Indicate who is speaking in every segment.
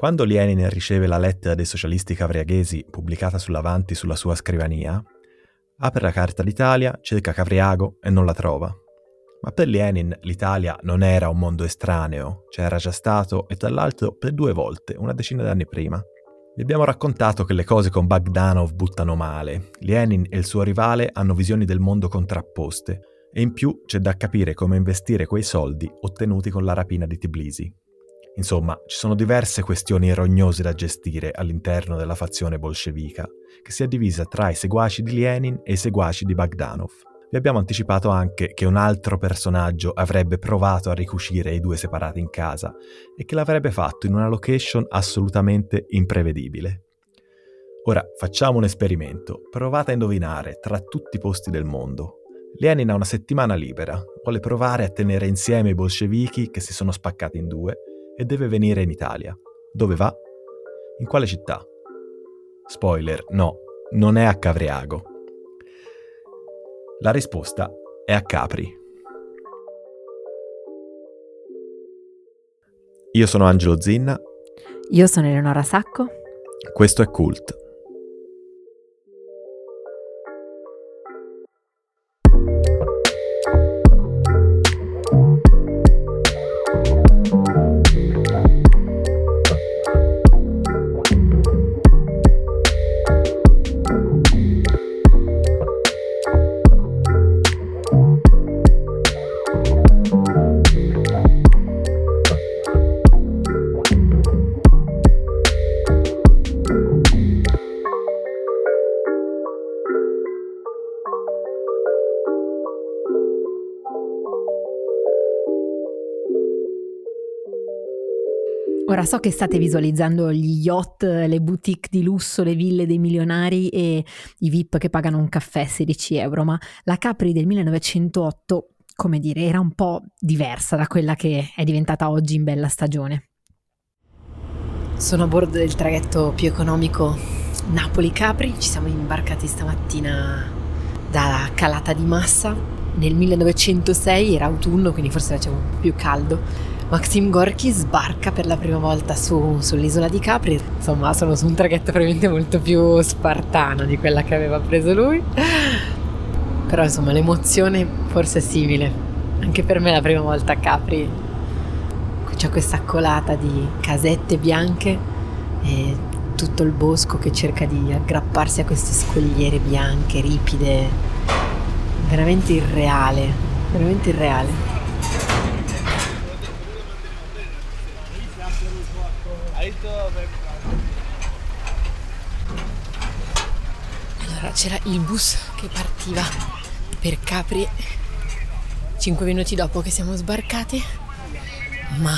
Speaker 1: Quando Lenin riceve la lettera dei socialisti cavriaghesi pubblicata sull'avanti sulla sua scrivania, apre la carta d'Italia, cerca Cavriago e non la trova. Ma per Lenin l'Italia non era un mondo estraneo, c'era già stato e tra l'altro per due volte, una decina d'anni prima. Vi abbiamo raccontato che le cose con Bagdanov buttano male. Lenin e il suo rivale hanno visioni del mondo contrapposte e in più c'è da capire come investire quei soldi ottenuti con la rapina di Tbilisi. Insomma, ci sono diverse questioni rognose da gestire all'interno della fazione bolscevica, che si è divisa tra i seguaci di Lenin e i seguaci di Bagdanov. Vi abbiamo anticipato anche che un altro personaggio avrebbe provato a ricucire i due separati in casa e che l'avrebbe fatto in una location assolutamente imprevedibile. Ora facciamo un esperimento, provate a indovinare tra tutti i posti del mondo. Lenin ha una settimana libera, vuole provare a tenere insieme i bolscevichi che si sono spaccati in due e deve venire in Italia. Dove va? In quale città? Spoiler, no, non è a Cavriago. La risposta è a Capri. Io sono Angelo Zinna.
Speaker 2: Io sono Eleonora Sacco.
Speaker 1: Questo è Cult.
Speaker 2: So che state visualizzando gli yacht, le boutique di lusso, le ville dei milionari e i VIP che pagano un caffè 16 euro, ma la Capri del 1908, come dire, era un po' diversa da quella che è diventata oggi in bella stagione. Sono a bordo del traghetto più economico Napoli-Capri, ci siamo imbarcati stamattina da Calata di Massa. Nel 1906 era autunno, quindi forse faceva più caldo Maxim Gorky sbarca per la prima volta su, sull'isola di Capri. Insomma, sono su un traghetto probabilmente molto più spartano di quella che aveva preso lui. Però insomma l'emozione forse è simile. Anche per me la prima volta a Capri c'è questa colata di casette bianche e tutto il bosco che cerca di aggrapparsi a queste scogliere bianche, ripide. Veramente irreale, veramente irreale. Allora c'era il bus che partiva per Capri cinque minuti dopo che siamo sbarcati, ma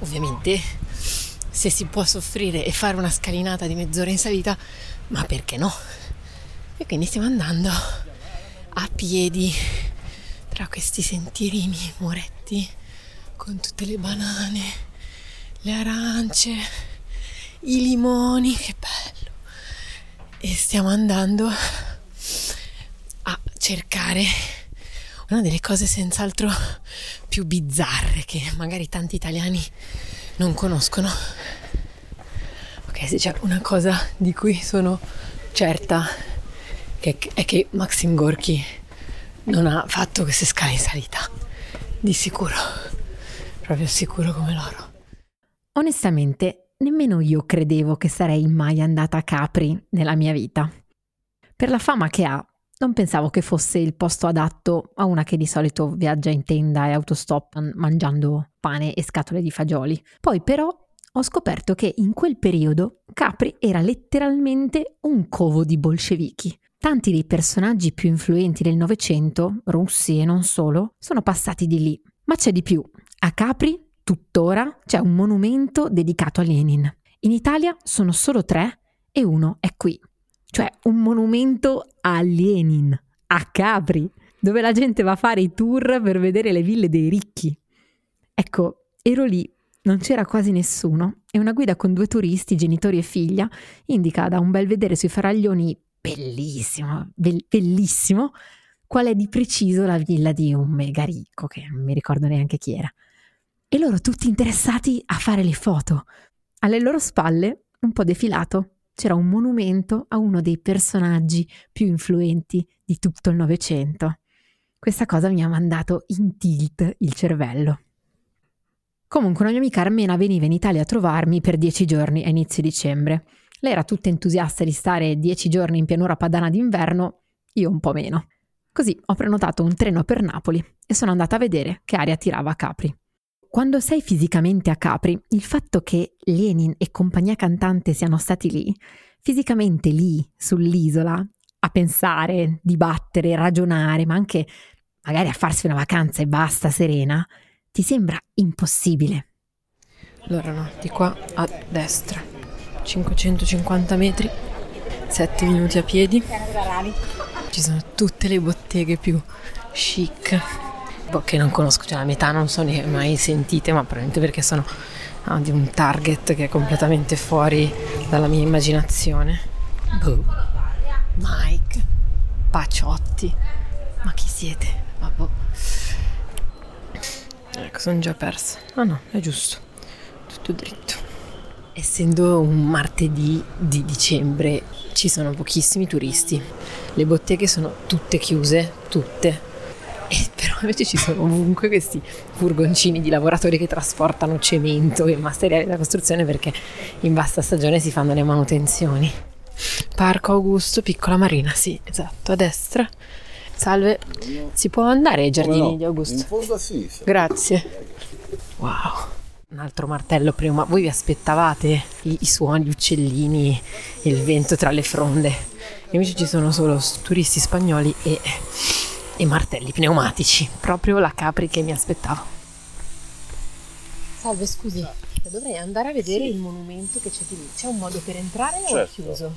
Speaker 2: ovviamente se si può soffrire e fare una scalinata di mezz'ora in salita, ma perché no? E quindi stiamo andando a piedi tra questi sentierini muretti con tutte le banane, le arance, i limoni, che bello. E stiamo andando a cercare una delle cose senz'altro più bizzarre che magari tanti italiani non conoscono. Ok, se c'è una cosa di cui sono certa che è che Maxim Gorky non ha fatto queste scale in salita. Di sicuro. Proprio sicuro come loro. Onestamente nemmeno io credevo che sarei mai andata a Capri nella mia vita. Per la fama che ha, non pensavo che fosse il posto adatto a una che di solito viaggia in tenda e autostop mangiando pane e scatole di fagioli. Poi però ho scoperto che in quel periodo Capri era letteralmente un covo di bolscevichi. Tanti dei personaggi più influenti del Novecento, russi e non solo, sono passati di lì. Ma c'è di più. A Capri Tuttora c'è un monumento dedicato a Lenin. In Italia sono solo tre e uno è qui. Cioè un monumento a Lenin, a Capri, dove la gente va a fare i tour per vedere le ville dei ricchi. Ecco, ero lì, non c'era quasi nessuno e una guida con due turisti, genitori e figlia, indica da un bel vedere sui faraglioni bellissimo, be- bellissimo, qual è di preciso la villa di un mega ricco, che non mi ricordo neanche chi era e loro tutti interessati a fare le foto.
Speaker 3: Alle loro spalle, un po' defilato, c'era un monumento a uno dei personaggi più influenti di tutto il Novecento. Questa cosa mi ha mandato in tilt il cervello. Comunque una mia amica armena veniva in Italia a trovarmi per dieci giorni a inizio dicembre. Lei era tutta entusiasta di stare dieci giorni in pianura padana d'inverno, io un po' meno. Così ho prenotato un treno per Napoli e sono andata a vedere che aria tirava a Capri. Quando sei fisicamente a Capri, il fatto che Lenin e compagnia cantante siano stati lì, fisicamente lì, sull'isola, a pensare, dibattere, ragionare, ma anche magari a farsi una vacanza e basta serena, ti sembra impossibile.
Speaker 2: Allora no, di qua a destra, 550 metri, 7 minuti a piedi. Ci sono tutte le botteghe più chic boh, che non conosco, cioè la metà non sono mai sentite, ma probabilmente perché sono ah, di un target che è completamente fuori dalla mia immaginazione. Boh. Mike, Paciotti, ma chi siete? Ma boh. Ecco, sono già persa. Ah no, è giusto. Tutto dritto. Essendo un martedì di dicembre ci sono pochissimi turisti. Le botteghe sono tutte chiuse, tutte e però invece ci sono ovunque questi furgoncini di lavoratori che trasportano cemento e materiali da costruzione perché in bassa stagione si fanno le manutenzioni. Parco Augusto, piccola marina, sì, esatto, a destra. Salve, si può andare ai giardini no, di Augusto?
Speaker 4: In fondo a sinistra.
Speaker 2: Grazie. Wow, un altro martello prima. Voi vi aspettavate i, i suoni, gli uccellini, il vento tra le fronde. Invece ci sono solo turisti spagnoli e e martelli pneumatici, proprio la Capri che mi aspettavo. Salve, scusi, dovrei andare a vedere sì. il monumento che c'è di lì. C'è un modo per entrare certo. o è certo. chiuso?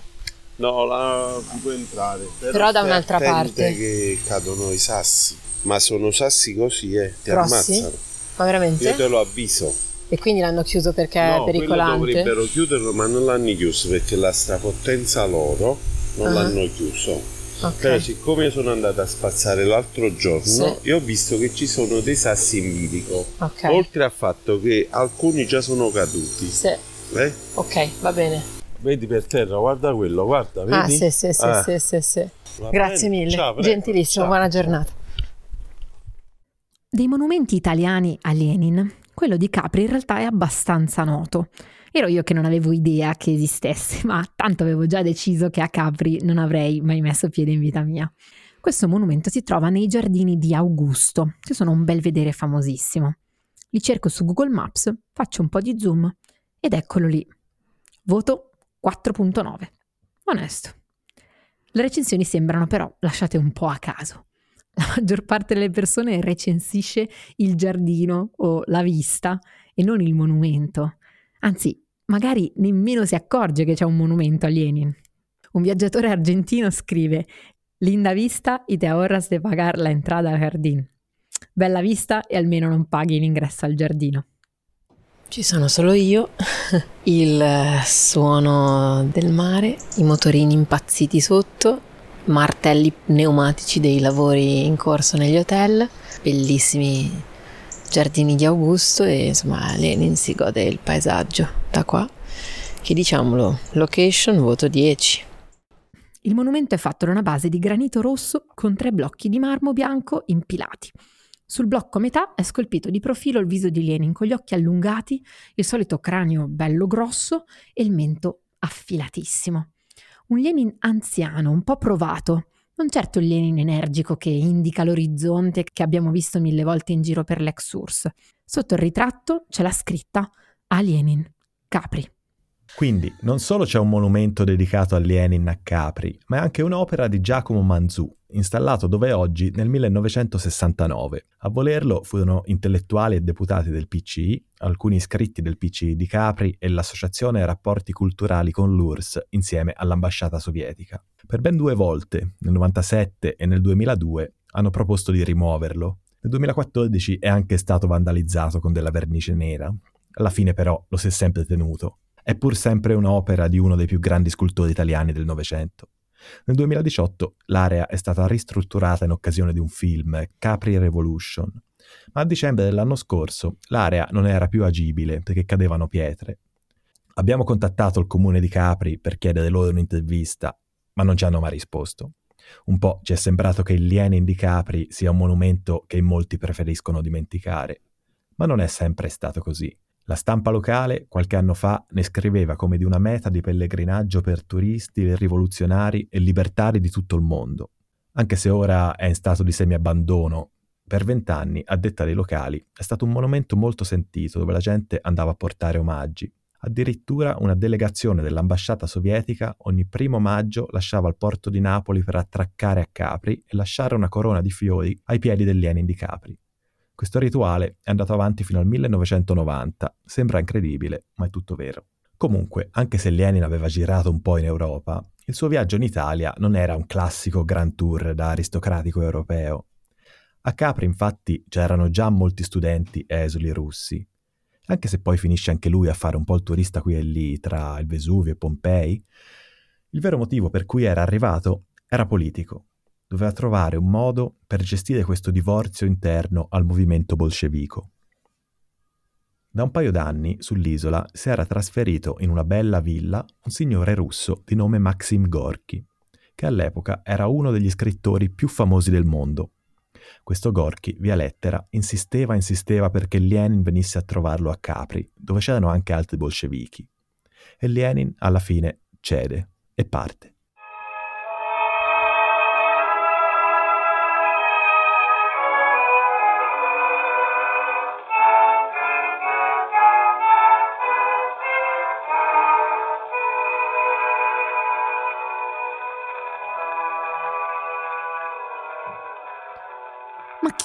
Speaker 4: No, si può entrare.
Speaker 2: Però, però da un'altra parte.
Speaker 4: che cadono i sassi. Ma sono sassi così, eh, ti Grossi? ammazzano.
Speaker 2: Ma veramente?
Speaker 4: Io te lo avviso.
Speaker 2: E quindi l'hanno chiuso perché no, è pericolante?
Speaker 4: dovrebbero chiuderlo, ma non l'hanno chiuso perché la strapotenza loro non uh-huh. l'hanno chiuso. Okay. Però siccome sono andata a spazzare l'altro giorno, sì. io ho visto che ci sono dei sassi in bilico. Okay. Oltre al fatto che alcuni già sono caduti.
Speaker 2: Sì.
Speaker 4: Eh?
Speaker 2: Ok, va bene.
Speaker 4: Vedi per terra, guarda quello, guarda,
Speaker 2: ah, vedi? Ah, sì, sì, sì, ah. sì, sì, sì. Grazie bene. mille. Ciao, prego. Gentilissimo, Ciao. buona giornata.
Speaker 3: Dei monumenti italiani a Lenin, quello di Capri in realtà è abbastanza noto. Ero io che non avevo idea che esistesse, ma tanto avevo già deciso che a Capri non avrei mai messo piede in vita mia. Questo monumento si trova nei giardini di Augusto, che sono un bel vedere famosissimo. Li cerco su Google Maps, faccio un po' di zoom ed eccolo lì. Voto 4.9. Onesto. Le recensioni sembrano però lasciate un po' a caso. La maggior parte delle persone recensisce il giardino o la vista e non il monumento. Anzi, magari nemmeno si accorge che c'è un monumento a Lenin. Un viaggiatore argentino scrive Linda vista y te ahorras de pagar la entrada al jardín. Bella vista e almeno non paghi l'ingresso al giardino.
Speaker 2: Ci sono solo io, il suono del mare, i motorini impazziti sotto, martelli pneumatici dei lavori in corso negli hotel, bellissimi giardini di Augusto e insomma Lenin si gode il paesaggio da qua. Che diciamolo location voto 10
Speaker 3: il monumento è fatto da una base di granito rosso con tre blocchi di marmo bianco impilati. Sul blocco a metà è scolpito di profilo il viso di Lenin con gli occhi allungati, il solito cranio bello grosso e il mento affilatissimo. Un Lenin anziano, un po' provato, non certo il Lenin energico che indica l'orizzonte che abbiamo visto mille volte in giro per l'ex URSS. Sotto il ritratto c'è la scritta a Lenin, Capri.
Speaker 1: Quindi non solo c'è un monumento dedicato a Lenin a Capri, ma è anche un'opera di Giacomo Manzù, installato dove è oggi nel 1969. A volerlo furono intellettuali e deputati del PCI, alcuni iscritti del PCI di Capri e l'Associazione Rapporti Culturali con l'URSS insieme all'ambasciata sovietica. Per ben due volte, nel 97 e nel 2002, hanno proposto di rimuoverlo. Nel 2014 è anche stato vandalizzato con della vernice nera. Alla fine però lo si è sempre tenuto. È pur sempre un'opera di uno dei più grandi scultori italiani del Novecento. Nel 2018 l'area è stata ristrutturata in occasione di un film, Capri Revolution, ma a dicembre dell'anno scorso l'area non era più agibile perché cadevano pietre. Abbiamo contattato il comune di Capri per chiedere loro un'intervista, ma non ci hanno mai risposto. Un po' ci è sembrato che il Lenin di Capri sia un monumento che molti preferiscono dimenticare, ma non è sempre stato così. La stampa locale qualche anno fa ne scriveva come di una meta di pellegrinaggio per turisti, rivoluzionari e libertari di tutto il mondo. Anche se ora è in stato di semi-abbandono, per vent'anni, a detta dei locali, è stato un monumento molto sentito dove la gente andava a portare omaggi. Addirittura una delegazione dell'ambasciata sovietica ogni primo maggio lasciava il porto di Napoli per attraccare a Capri e lasciare una corona di fiori ai piedi del Lenin di Capri. Questo rituale è andato avanti fino al 1990, sembra incredibile, ma è tutto vero. Comunque, anche se Lenin aveva girato un po' in Europa, il suo viaggio in Italia non era un classico grand tour da aristocratico europeo. A Capri, infatti, c'erano già molti studenti esuli russi, anche se poi finisce anche lui a fare un po' il turista qui e lì tra il Vesuvio e Pompei, il vero motivo per cui era arrivato era politico. Doveva trovare un modo per gestire questo divorzio interno al movimento bolscevico. Da un paio d'anni sull'isola si era trasferito in una bella villa un signore russo di nome Maxim Gorky, che all'epoca era uno degli scrittori più famosi del mondo questo Gorky, via lettera, insisteva insisteva perché Lenin venisse a trovarlo a Capri, dove c'erano anche altri bolscevichi. E Lenin alla fine cede e parte.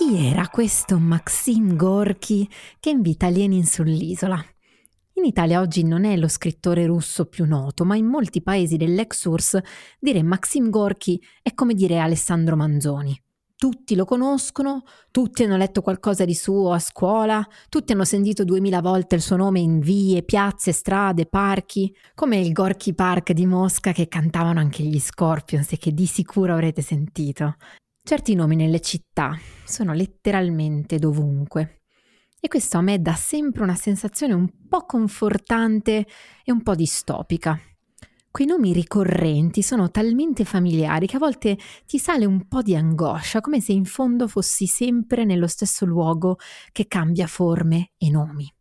Speaker 3: Chi era questo Maxim Gorky che invita Lenin sull'isola? In Italia oggi non è lo scrittore russo più noto, ma in molti paesi dell'ex URSS dire Maxim Gorky è come dire Alessandro Manzoni. Tutti lo conoscono, tutti hanno letto qualcosa di suo a scuola, tutti hanno sentito duemila volte il suo nome in vie, piazze, strade, parchi, come il Gorky Park di Mosca che cantavano anche gli Scorpions e che di sicuro avrete sentito. Certi nomi nelle città sono letteralmente dovunque e questo a me dà sempre una sensazione un po' confortante e un po' distopica. Quei nomi ricorrenti sono talmente familiari che a volte ti sale un po' di angoscia, come se in fondo fossi sempre nello stesso luogo che cambia forme e nomi.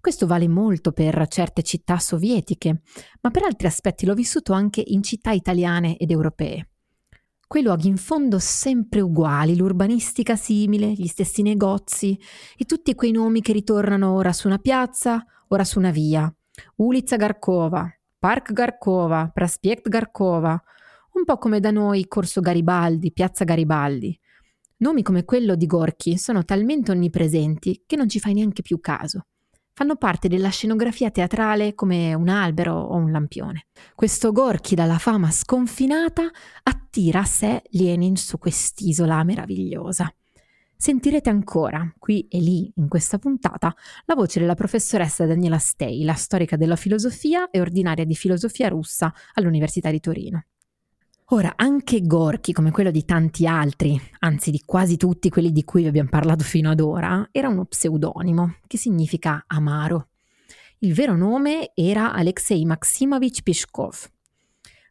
Speaker 3: Questo vale molto per certe città sovietiche, ma per altri aspetti l'ho vissuto anche in città italiane ed europee quei luoghi in fondo sempre uguali, l'urbanistica simile, gli stessi negozi e tutti quei nomi che ritornano ora su una piazza, ora su una via. Ulica Garkova, Park Garkova, Praspiekt Garkova, un po' come da noi Corso Garibaldi, Piazza Garibaldi. Nomi come quello di Gorky sono talmente onnipresenti che non ci fai neanche più caso fanno parte della scenografia teatrale come un albero o un lampione. Questo Gorky dalla fama sconfinata attira a sé Lenin su quest'isola meravigliosa. Sentirete ancora, qui e lì, in questa puntata, la voce della professoressa Daniela Stei, la storica della filosofia e ordinaria di filosofia russa all'Università di Torino. Ora, anche Gorky, come quello di tanti altri, anzi di quasi tutti quelli di cui vi abbiamo parlato fino ad ora, era uno pseudonimo, che significa amaro. Il vero nome era Alexei Maximovich Pishkov.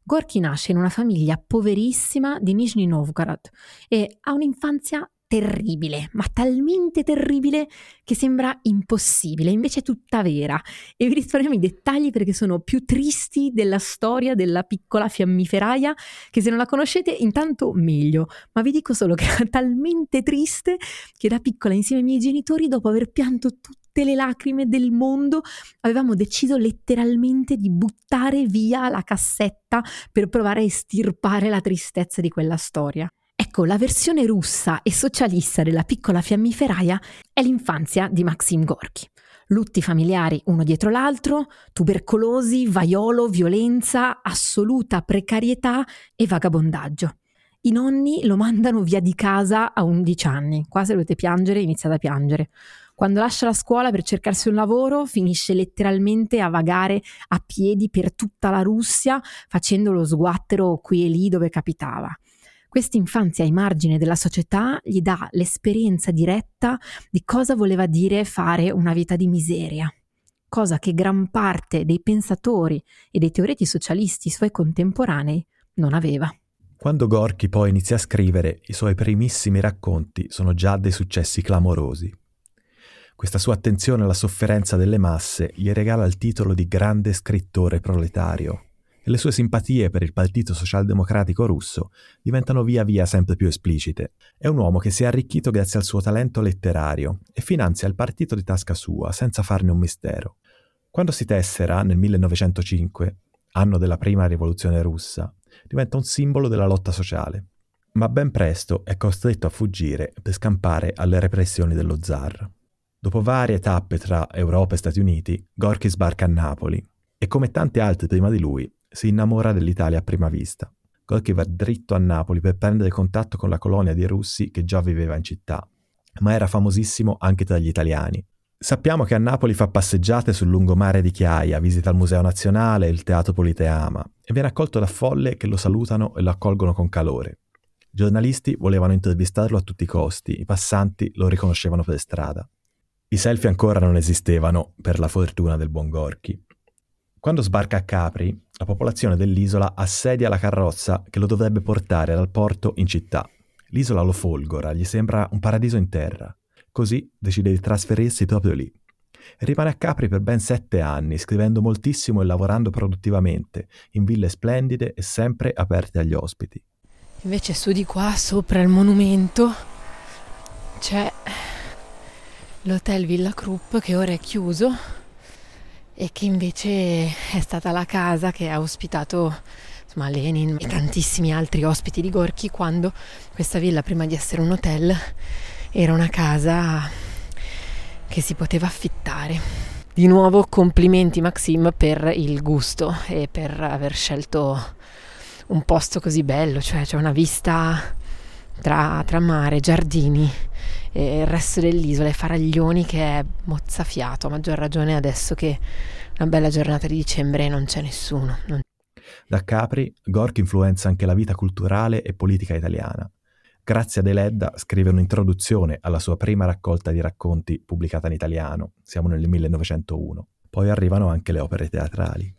Speaker 3: Gorky nasce in una famiglia poverissima di Nizhny Novgorod e ha un'infanzia terribile, ma talmente terribile che sembra impossibile, invece è tutta vera. E vi risparmiamo i dettagli perché sono più tristi della storia della piccola fiammiferaia, che se non la conoscete intanto meglio, ma vi dico solo che era talmente triste che da piccola insieme ai miei genitori, dopo aver pianto tutte le lacrime del mondo, avevamo deciso letteralmente di buttare via la cassetta per provare a estirpare la tristezza di quella storia. Ecco, la versione russa e socialista della piccola fiammiferaia è l'infanzia di Maxim Gorky. Lutti familiari uno dietro l'altro, tubercolosi, vaiolo, violenza, assoluta precarietà e vagabondaggio. I nonni lo mandano via di casa a 11 anni. Qua se dovete piangere, iniziate a piangere. Quando lascia la scuola per cercarsi un lavoro, finisce letteralmente a vagare a piedi per tutta la Russia, facendo lo sguattero qui e lì dove capitava. Questa infanzia ai margini della società gli dà l'esperienza diretta di cosa voleva dire fare una vita di miseria. cosa che gran parte dei pensatori e dei teoreti socialisti suoi contemporanei non aveva.
Speaker 1: Quando Gorky poi inizia a scrivere, i suoi primissimi racconti sono già dei successi clamorosi. Questa sua attenzione alla sofferenza delle masse gli regala il titolo di grande scrittore proletario e le sue simpatie per il Partito Socialdemocratico russo diventano via via sempre più esplicite. È un uomo che si è arricchito grazie al suo talento letterario e finanzia il partito di tasca sua senza farne un mistero. Quando si tessera nel 1905, anno della prima rivoluzione russa, diventa un simbolo della lotta sociale. Ma ben presto è costretto a fuggire per scampare alle repressioni dello zar. Dopo varie tappe tra Europa e Stati Uniti, Gorky sbarca a Napoli e come tanti altri prima di lui si innamora dell'Italia a prima vista. Gorky va dritto a Napoli per prendere contatto con la colonia di russi che già viveva in città, ma era famosissimo anche tra gli italiani. Sappiamo che a Napoli fa passeggiate sul lungomare di Chiaia, visita il Museo Nazionale e il Teatro Politeama e viene accolto da folle che lo salutano e lo accolgono con calore. I giornalisti volevano intervistarlo a tutti i costi, i passanti lo riconoscevano per strada. I selfie ancora non esistevano, per la fortuna del buon Gorky. Quando sbarca a Capri, la popolazione dell'isola assedia la carrozza che lo dovrebbe portare dal porto in città. L'isola lo folgora, gli sembra un paradiso in terra. Così decide di trasferirsi proprio lì. rimane a Capri per ben sette anni, scrivendo moltissimo e lavorando produttivamente, in ville splendide e sempre aperte agli ospiti.
Speaker 2: Invece su di qua, sopra il monumento, c'è l'hotel Villa Krupp che ora è chiuso e che invece è stata la casa che ha ospitato insomma, Lenin e tantissimi altri ospiti di Gorky quando questa villa prima di essere un hotel era una casa che si poteva affittare. Di nuovo complimenti Maxim per il gusto e per aver scelto un posto così bello, cioè c'è una vista tra, tra mare, giardini e il resto dell'isola e Faraglioni che è mozzafiato, a maggior ragione adesso che una bella giornata di dicembre non c'è nessuno. Non...
Speaker 1: Da Capri, Gorky influenza anche la vita culturale e politica italiana. Grazia Deledda scrive un'introduzione alla sua prima raccolta di racconti pubblicata in italiano, siamo nel 1901. Poi arrivano anche le opere teatrali.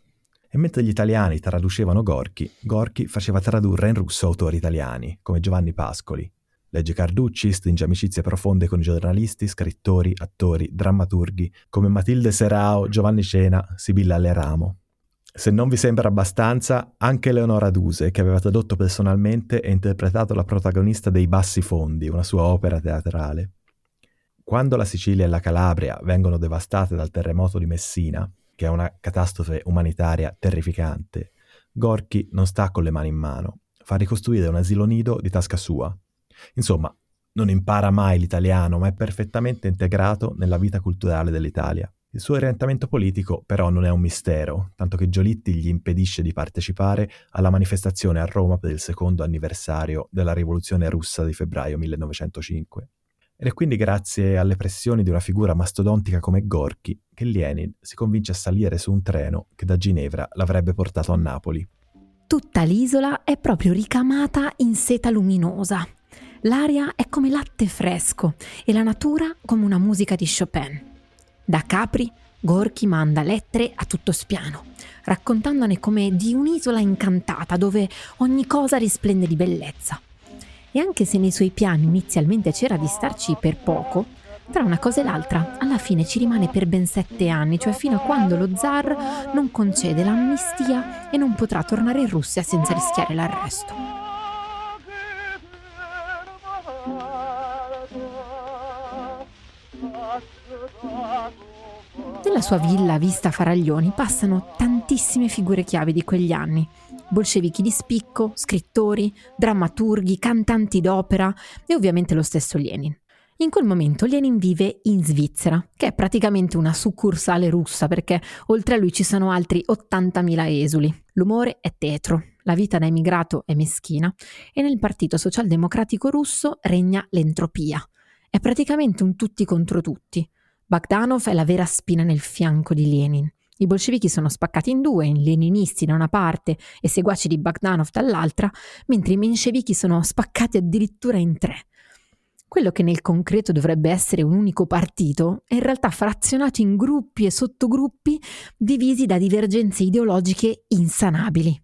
Speaker 1: E mentre gli italiani traducevano Gorky, Gorky faceva tradurre in russo autori italiani, come Giovanni Pascoli, Legge Carducci, stringe amicizie profonde con giornalisti, scrittori, attori, drammaturghi come Matilde Serao, Giovanni Cena, Sibilla Leramo. Se non vi sembra abbastanza, anche Leonora Duse, che aveva tradotto personalmente e interpretato la protagonista dei Bassi Fondi, una sua opera teatrale. Quando la Sicilia e la Calabria vengono devastate dal terremoto di Messina, che è una catastrofe umanitaria terrificante, Gorky non sta con le mani in mano, fa ricostruire un asilo nido di tasca sua, Insomma, non impara mai l'italiano, ma è perfettamente integrato nella vita culturale dell'Italia. Il suo orientamento politico però non è un mistero, tanto che Giolitti gli impedisce di partecipare alla manifestazione a Roma per il secondo anniversario della rivoluzione russa di febbraio 1905. Ed è quindi grazie alle pressioni di una figura mastodontica come Gorky che Lenin si convince a salire su un treno che da Ginevra l'avrebbe portato a Napoli.
Speaker 3: Tutta l'isola è proprio ricamata in seta luminosa, L'aria è come latte fresco e la natura come una musica di Chopin. Da Capri, Gorky manda lettere a tutto spiano, raccontandone come di un'isola incantata dove ogni cosa risplende di bellezza. E anche se nei suoi piani inizialmente c'era di starci per poco, tra una cosa e l'altra, alla fine ci rimane per ben sette anni, cioè fino a quando lo zar non concede l'amnistia e non potrà tornare in Russia senza rischiare l'arresto. Nella sua villa vista Faraglioni passano tantissime figure chiave di quegli anni. Bolscevichi di spicco, scrittori, drammaturghi, cantanti d'opera e ovviamente lo stesso Lenin. In quel momento Lenin vive in Svizzera, che è praticamente una succursale russa perché oltre a lui ci sono altri 80.000 esuli. L'umore è tetro, la vita da emigrato è meschina e nel Partito Socialdemocratico russo regna l'entropia. È praticamente un tutti contro tutti. Bagdanov è la vera spina nel fianco di Lenin. I bolscevichi sono spaccati in due, in leninisti da una parte e seguaci di Bagdanov dall'altra, mentre i menscevichi sono spaccati addirittura in tre. quello che nel concreto dovrebbe essere un unico partito è in realtà frazionato in gruppi e sottogruppi divisi da divergenze ideologiche insanabili.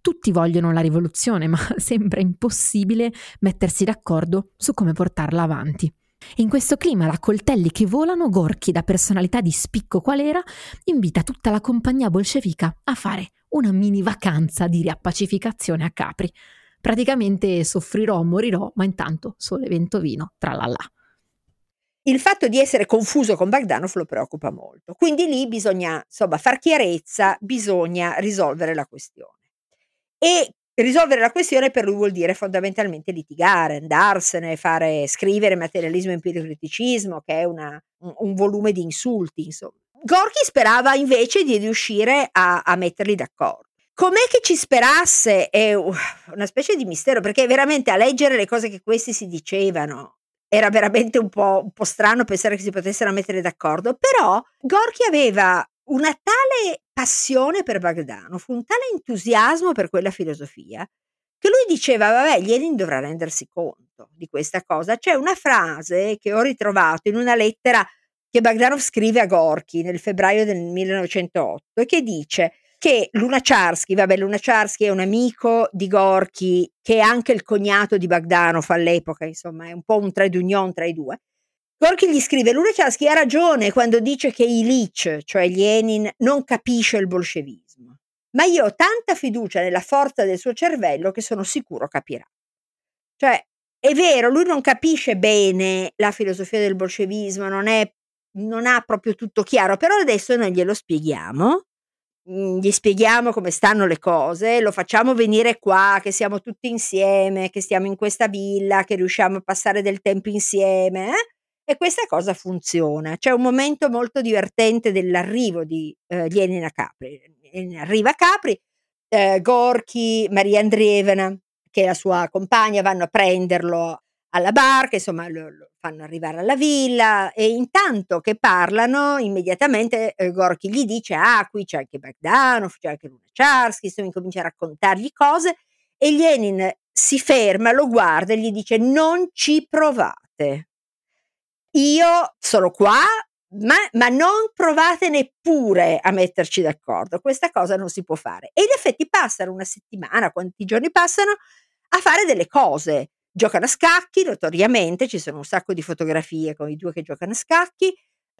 Speaker 3: Tutti vogliono la rivoluzione, ma sembra impossibile mettersi d'accordo su come portarla avanti. In questo clima, la coltelli che volano, Gorky, da personalità di spicco qual era, invita tutta la compagnia bolscevica a fare una mini vacanza di riappacificazione a Capri. Praticamente soffrirò, morirò, ma intanto sole, vento, vino, tralala.
Speaker 5: Il fatto di essere confuso con Bagdanov lo preoccupa molto. Quindi lì bisogna, insomma, far chiarezza, bisogna risolvere la questione. E risolvere la questione per lui vuol dire fondamentalmente litigare, andarsene, fare, scrivere materialismo e empiricriticismo, che è una, un, un, volume di insulti, insomma. Gorky sperava invece di riuscire a, a metterli d'accordo. Com'è che ci sperasse? È una specie di mistero, perché veramente a leggere le cose che questi si dicevano era veramente un po', un po strano pensare che si potessero mettere d'accordo, però Gorky aveva una tale passione per Bagdano, fu un tale entusiasmo per quella filosofia, che lui diceva, vabbè, Lenin dovrà rendersi conto di questa cosa. C'è una frase che ho ritrovato in una lettera che Bagdanov scrive a Gorky nel febbraio del 1908 e che dice che Lunacharsky, vabbè Lunacharsky è un amico di Gorky che è anche il cognato di Bagdanov all'epoca, insomma è un po' un trade union tra i due. Gorky gli scrive, Lunacharsky ha ragione quando dice che Ilich, cioè Lenin, non capisce il bolscevismo, ma io ho tanta fiducia nella forza del suo cervello che sono sicuro capirà. Cioè, è vero, lui non capisce bene la filosofia del bolscevismo, non, è, non ha proprio tutto chiaro, però adesso noi glielo spieghiamo Mhmm, gli spieghiamo come stanno le cose, lo facciamo venire qua, che siamo tutti insieme, che stiamo in questa villa, che riusciamo a passare del tempo insieme, eh? E questa cosa funziona. C'è un momento molto divertente dell'arrivo di eh, Lenin a Capri. Arriva Capri, eh, Gorky, Maria Andreevna, che è la sua compagna, vanno a prenderlo alla barca, insomma lo, lo, fanno arrivare alla villa e intanto che parlano immediatamente eh, Gorky gli dice ah qui c'è anche Bagdanov, c'è anche Lunacharsky, insomma incomincia a raccontargli cose e Lenin si ferma, lo guarda e gli dice non ci provate. Io sono qua, ma, ma, non provate neppure a metterci d'accordo. Questa cosa non si può fare. E in effetti passano una settimana, quanti giorni passano, a fare delle cose giocano a scacchi, notoriamente, ci sono un sacco di fotografie con i due che giocano a scacchi,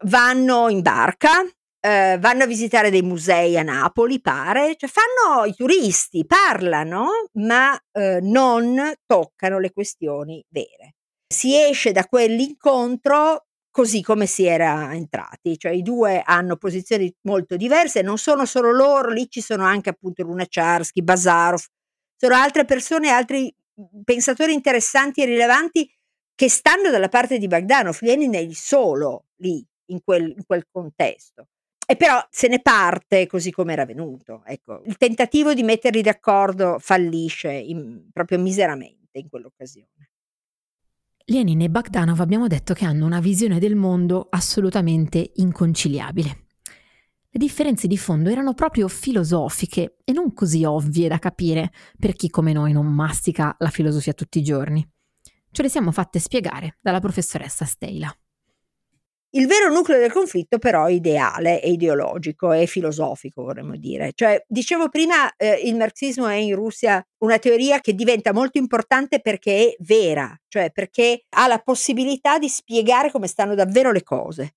Speaker 5: vanno in barca, eh, vanno a visitare dei musei a Napoli, pare, cioè fanno i turisti, parlano, ma eh, non toccano le questioni vere. Si esce da quell'incontro così come si era entrati, cioè i due hanno posizioni molto diverse, non sono solo loro, lì ci sono anche appunto Lunacharsky, Bazarov, sono altre persone, altri pensatori interessanti e rilevanti che stanno dalla parte di Bagdanov. Lenin è il solo lì, in quel, in quel contesto. E però se ne parte così come era venuto. Ecco, il tentativo di metterli d'accordo fallisce in, proprio miseramente in quell'occasione.
Speaker 3: Lenin e Bagdanov abbiamo detto che hanno una visione del mondo assolutamente inconciliabile. Le differenze di fondo erano proprio filosofiche e non così ovvie da capire per chi come noi non mastica la filosofia tutti i giorni. Ce le siamo fatte spiegare dalla professoressa Steila.
Speaker 5: Il vero nucleo del conflitto però è ideale, è ideologico, è filosofico vorremmo dire. Cioè, dicevo prima, eh, il marxismo è in Russia una teoria che diventa molto importante perché è vera, cioè perché ha la possibilità di spiegare come stanno davvero le cose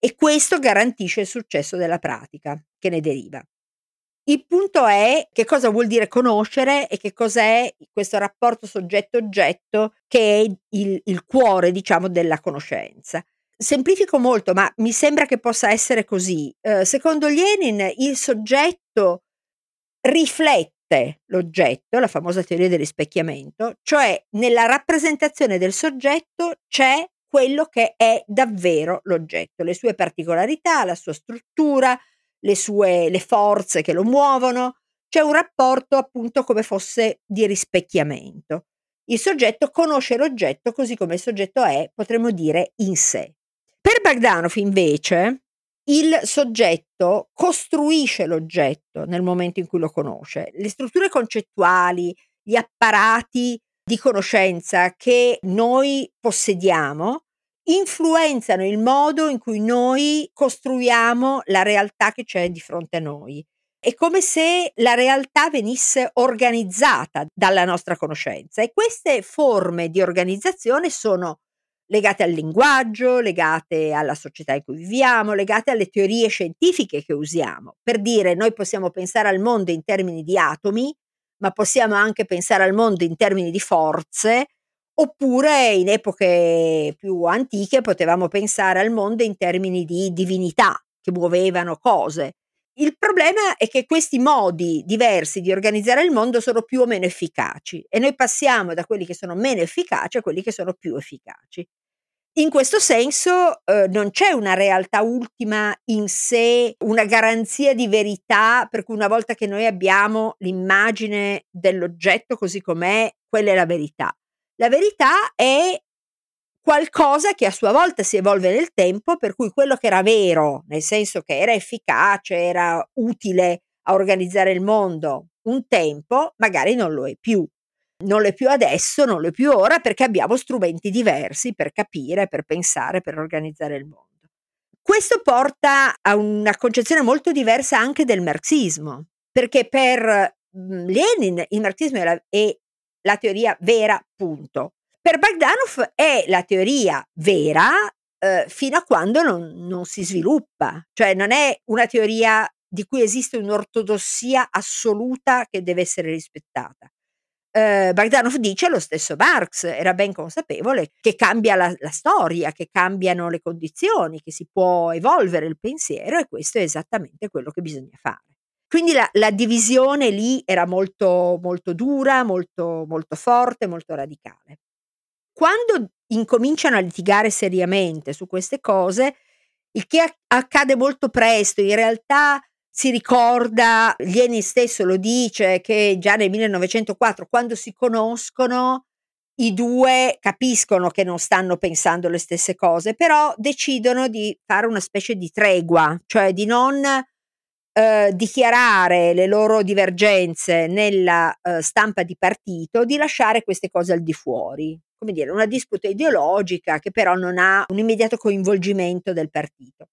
Speaker 5: e questo garantisce il successo della pratica che ne deriva. Il punto è che cosa vuol dire conoscere e che cos'è questo rapporto soggetto-oggetto che è il, il cuore, diciamo, della conoscenza. Semplifico molto, ma mi sembra che possa essere così. Eh, secondo Lenin, il soggetto riflette l'oggetto, la famosa teoria dell'rispecchiamento, cioè nella rappresentazione del soggetto c'è quello che è davvero l'oggetto, le sue particolarità, la sua struttura, le sue le forze che lo muovono. C'è un rapporto appunto come fosse di rispecchiamento. Il soggetto conosce l'oggetto così come il soggetto è, potremmo dire, in sé. Per Bagdanov invece il soggetto costruisce l'oggetto nel momento in cui lo conosce. Le strutture concettuali, gli apparati di conoscenza che noi possediamo influenzano il modo in cui noi costruiamo la realtà che c'è di fronte a noi. È come se la realtà venisse organizzata dalla nostra conoscenza e queste forme di organizzazione sono legate al linguaggio, legate alla società in cui viviamo, legate alle teorie scientifiche che usiamo. Per dire, noi possiamo pensare al mondo in termini di atomi, ma possiamo anche pensare al mondo in termini di forze, oppure in epoche più antiche potevamo pensare al mondo in termini di divinità che muovevano cose. Il problema è che questi modi diversi di organizzare il mondo sono più o meno efficaci e noi passiamo da quelli che sono meno efficaci a quelli che sono più efficaci. In questo senso eh, non c'è una realtà ultima in sé, una garanzia di verità, per cui una volta che noi abbiamo l'immagine dell'oggetto così com'è, quella è la verità. La verità è qualcosa che a sua volta si evolve nel tempo, per cui quello che era vero, nel senso che era efficace, era utile a organizzare il mondo un tempo, magari non lo è più. Non lo è più adesso, non lo è più ora, perché abbiamo strumenti diversi per capire, per pensare, per organizzare il mondo. Questo porta a una concezione molto diversa anche del marxismo, perché per mhmm, Lenin il marxismo è la, è la teoria vera, punto. Per Bogdanov è la teoria vera eh, fino a quando non, non si sviluppa, cioè non è una teoria di cui esiste un'ortodossia assoluta che deve essere rispettata. Eh, Bogdanov dice lo stesso Marx, era ben consapevole che cambia la, la, storia, che cambiano le condizioni, che si può evolvere il pensiero e questo è esattamente quello che bisogna fare. Quindi la, la divisione lì era molto, molto dura, molto, molto forte, molto radicale. Quando incominciano a litigare seriamente su queste cose, il che accade molto presto, in realtà si ricorda, Lieni stesso lo dice, che già nel 1904, quando si conoscono, i due capiscono che non stanno pensando le stesse cose, però decidono di fare una specie di tregua, cioè di non eh, dichiarare le loro divergenze nella eh, stampa di partito, di lasciare queste cose al di fuori come dire, una disputa ideologica che però non ha un immediato coinvolgimento del partito.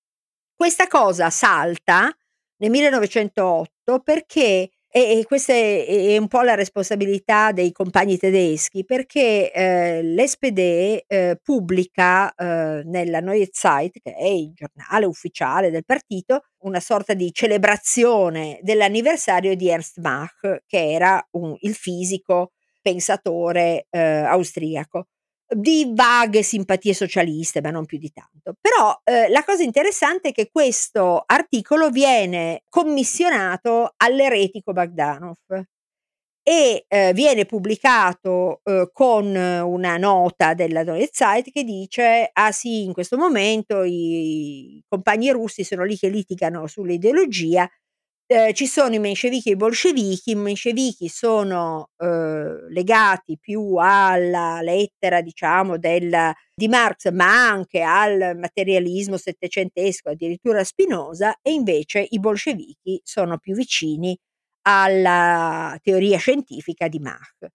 Speaker 5: Questa cosa salta nel 1908 perché e, questa è, un po' la responsabilità dei compagni tedeschi perché eh, l'SPD eh, pubblica eh, nella Neue Zeit, che è il giornale ufficiale del partito, una sorta di celebrazione dell'anniversario di Ernst Mach, che era un, il fisico pensatore eh, austriaco di vaghe simpatie socialiste, ma non più di tanto. Però eh, la cosa interessante è che questo articolo viene commissionato all'eretico Bagdanov e eh, viene pubblicato eh, con una nota della Neue Zeit che dice ah sì, in questo momento i, i compagni russi sono lì che litigano sull'ideologia eh, ci sono i menscevichi e i bolscevichi, i menscevichi sono eh, legati più alla lettera, diciamo, del, di Marx, ma anche al materialismo settecentesco, addirittura Spinoza, e invece i bolscevichi sono più vicini alla teoria scientifica di Mach.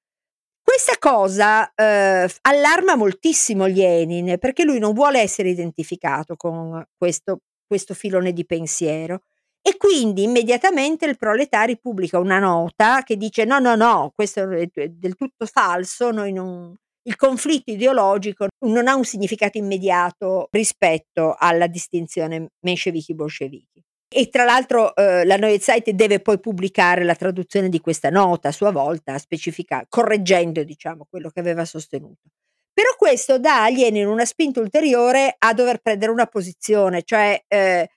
Speaker 5: Questa cosa eh, allarma moltissimo Lenin perché lui non vuole essere identificato con questo, questo filone di pensiero e quindi immediatamente il Proletari pubblica una nota che dice no, no, no, questo è del tutto falso, non, il conflitto ideologico non ha un significato immediato rispetto alla distinzione menscevichi-bolscevichi. E tra l'altro eh, la Neue Zeit deve poi pubblicare la traduzione di questa nota a sua volta, specifica, correggendo diciamo, quello che aveva sostenuto. Però questo dà a Lenin una spinta ulteriore a dover prendere una posizione, cioè eh,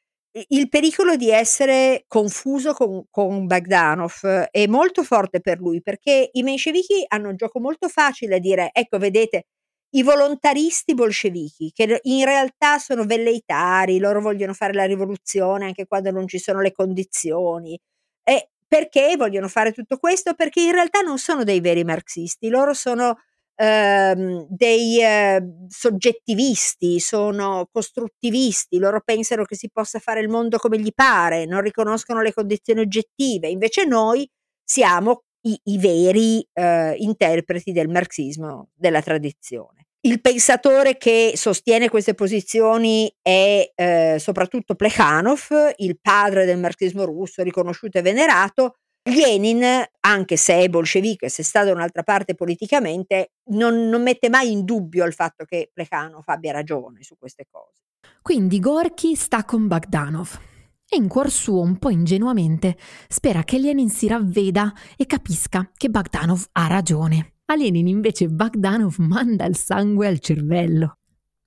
Speaker 5: il pericolo di essere confuso con, con Bogdanov è molto forte per lui perché i menscevichi hanno un gioco molto facile a dire ecco vedete i volontaristi bolscevichi che in realtà sono velleitari, loro vogliono fare la rivoluzione anche quando non ci sono le condizioni. E perché vogliono fare tutto questo? Perché in realtà non sono dei veri marxisti, loro sono ehm, dei eh, soggettivisti, sono costruttivisti, loro pensano che si possa fare il mondo come gli pare, non riconoscono le condizioni oggettive, invece noi siamo i, i veri eh, interpreti del marxismo della tradizione. Il pensatore che sostiene queste posizioni è eh, soprattutto Plekhanov, il padre del marxismo russo, riconosciuto e venerato. Lenin, anche se è bolscevico e se sta da un'altra parte politicamente, non, non mette mai in dubbio il fatto che Plekhanov abbia ragione su queste cose.
Speaker 3: Quindi Gorky sta con Bagdanov e in cuor suo, un po' ingenuamente, spera che Lenin si ravveda e capisca che Bagdanov ha ragione. A Lenin invece Bagdanov manda il sangue al cervello.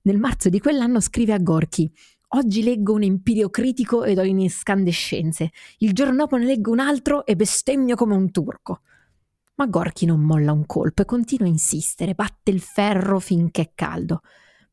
Speaker 3: Nel marzo di quell'anno scrive a Gorky Oggi leggo un empirio critico ed ho in escandescenze. Il giorno dopo ne leggo un altro e bestemmio come un turco. Ma Gorky non molla un colpo e continua a insistere, batte il ferro finché è caldo.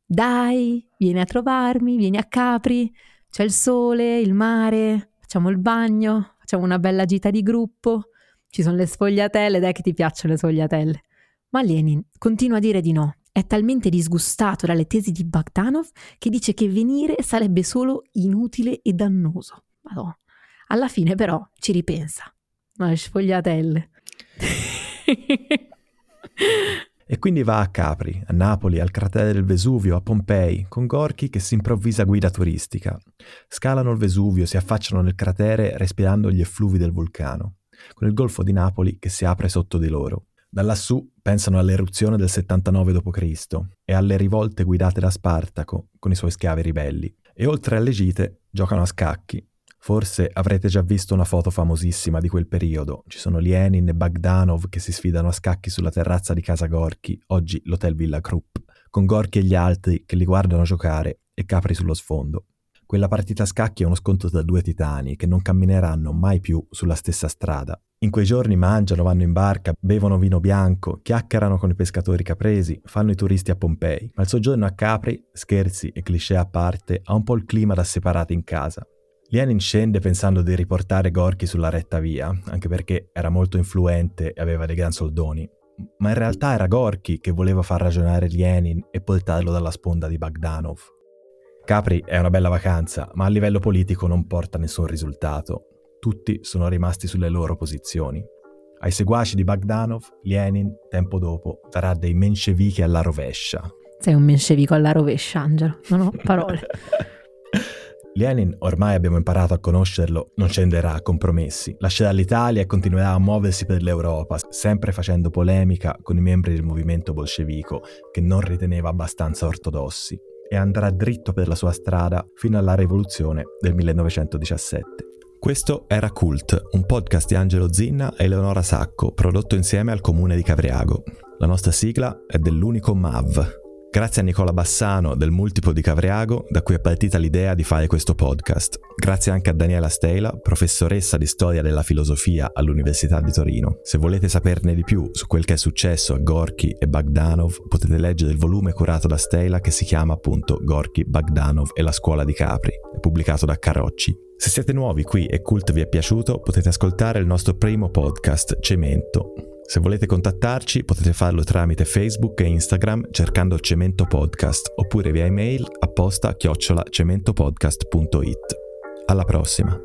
Speaker 3: Dai, vieni a trovarmi, vieni a Capri, c'è il sole, il mare, facciamo il bagno, facciamo una bella gita di gruppo, ci sono le sfogliatelle, dai che ti piacciono le sfogliatelle. Ma Lenin continua a dire di no. È talmente disgustato dalle tesi di Bakhtanov che dice che venire sarebbe solo inutile e dannoso. Madonna. Alla fine però ci ripensa. Ma le sfogliatelle.
Speaker 1: E quindi va a Capri, a Napoli, al cratere del Vesuvio, a Pompei, con Gorky che si improvvisa guida turistica. Scalano il Vesuvio, si affacciano nel cratere respirando gli effluvi del vulcano, con il golfo di Napoli che si apre sotto di loro. Da lassù pensano all'eruzione del 79 d.C. e alle rivolte guidate da Spartaco con i suoi schiavi ribelli. E oltre alle gite giocano a scacchi, Forse avrete già visto una foto famosissima di quel periodo. Ci sono Lenin e Bagdanov che si sfidano a scacchi sulla terrazza di casa Gorky, oggi l'Hotel Villa Krupp, con Gorky e gli altri che li guardano giocare e Capri sullo sfondo. Quella partita a scacchi è uno scontro tra due titani che non cammineranno mai più sulla stessa strada. In quei giorni mangiano, vanno in barca, bevono vino bianco, chiacchierano con i pescatori capresi, fanno i turisti a Pompei. Ma il soggiorno a Capri, scherzi e cliché a parte, ha un po' il clima da separati in casa. Lenin scende pensando di riportare Gorky sulla retta via, anche perché era molto influente e aveva dei gran soldoni. Ma in realtà era Gorky che voleva far ragionare Lenin e portarlo dalla sponda di Bagdanov. Capri è una bella vacanza, ma a livello politico non porta nessun risultato. Tutti sono rimasti sulle loro posizioni. Ai seguaci di Bagdanov, Lenin, tempo dopo, darà dei menscevichi alla rovescia.
Speaker 3: Sei un menscevico alla rovescia, Angelo, non ho parole.
Speaker 1: Lenin, ormai abbiamo imparato a conoscerlo, non scenderà a compromessi. Lascerà l'Italia e continuerà a muoversi per l'Europa, sempre facendo polemica con i membri del movimento bolscevico, che non riteneva abbastanza ortodossi, e andrà dritto per la sua strada fino alla rivoluzione del 1917. Questo era Cult, un podcast di Angelo Zinna e Eleonora Sacco, prodotto insieme al comune di Cavriago. La nostra sigla è dell'unico MAV, Grazie a Nicola Bassano del Multiplo di Cavriago, da cui è partita l'idea di fare questo podcast. Grazie anche a Daniela Stela, professoressa di storia della filosofia all'Università di Torino. Se volete saperne di più su quel che è successo a Gorky e Bagdanov, potete leggere il volume curato da Stela che si chiama appunto Gorky, Bagdanov e la scuola di Capri, pubblicato da Carocci. Se siete nuovi qui e Cult vi è piaciuto, potete ascoltare il nostro primo podcast, Cemento, se volete contattarci potete farlo tramite Facebook e Instagram cercando Cemento Podcast oppure via email apposta chiocciola cementopodcast.it. Alla prossima!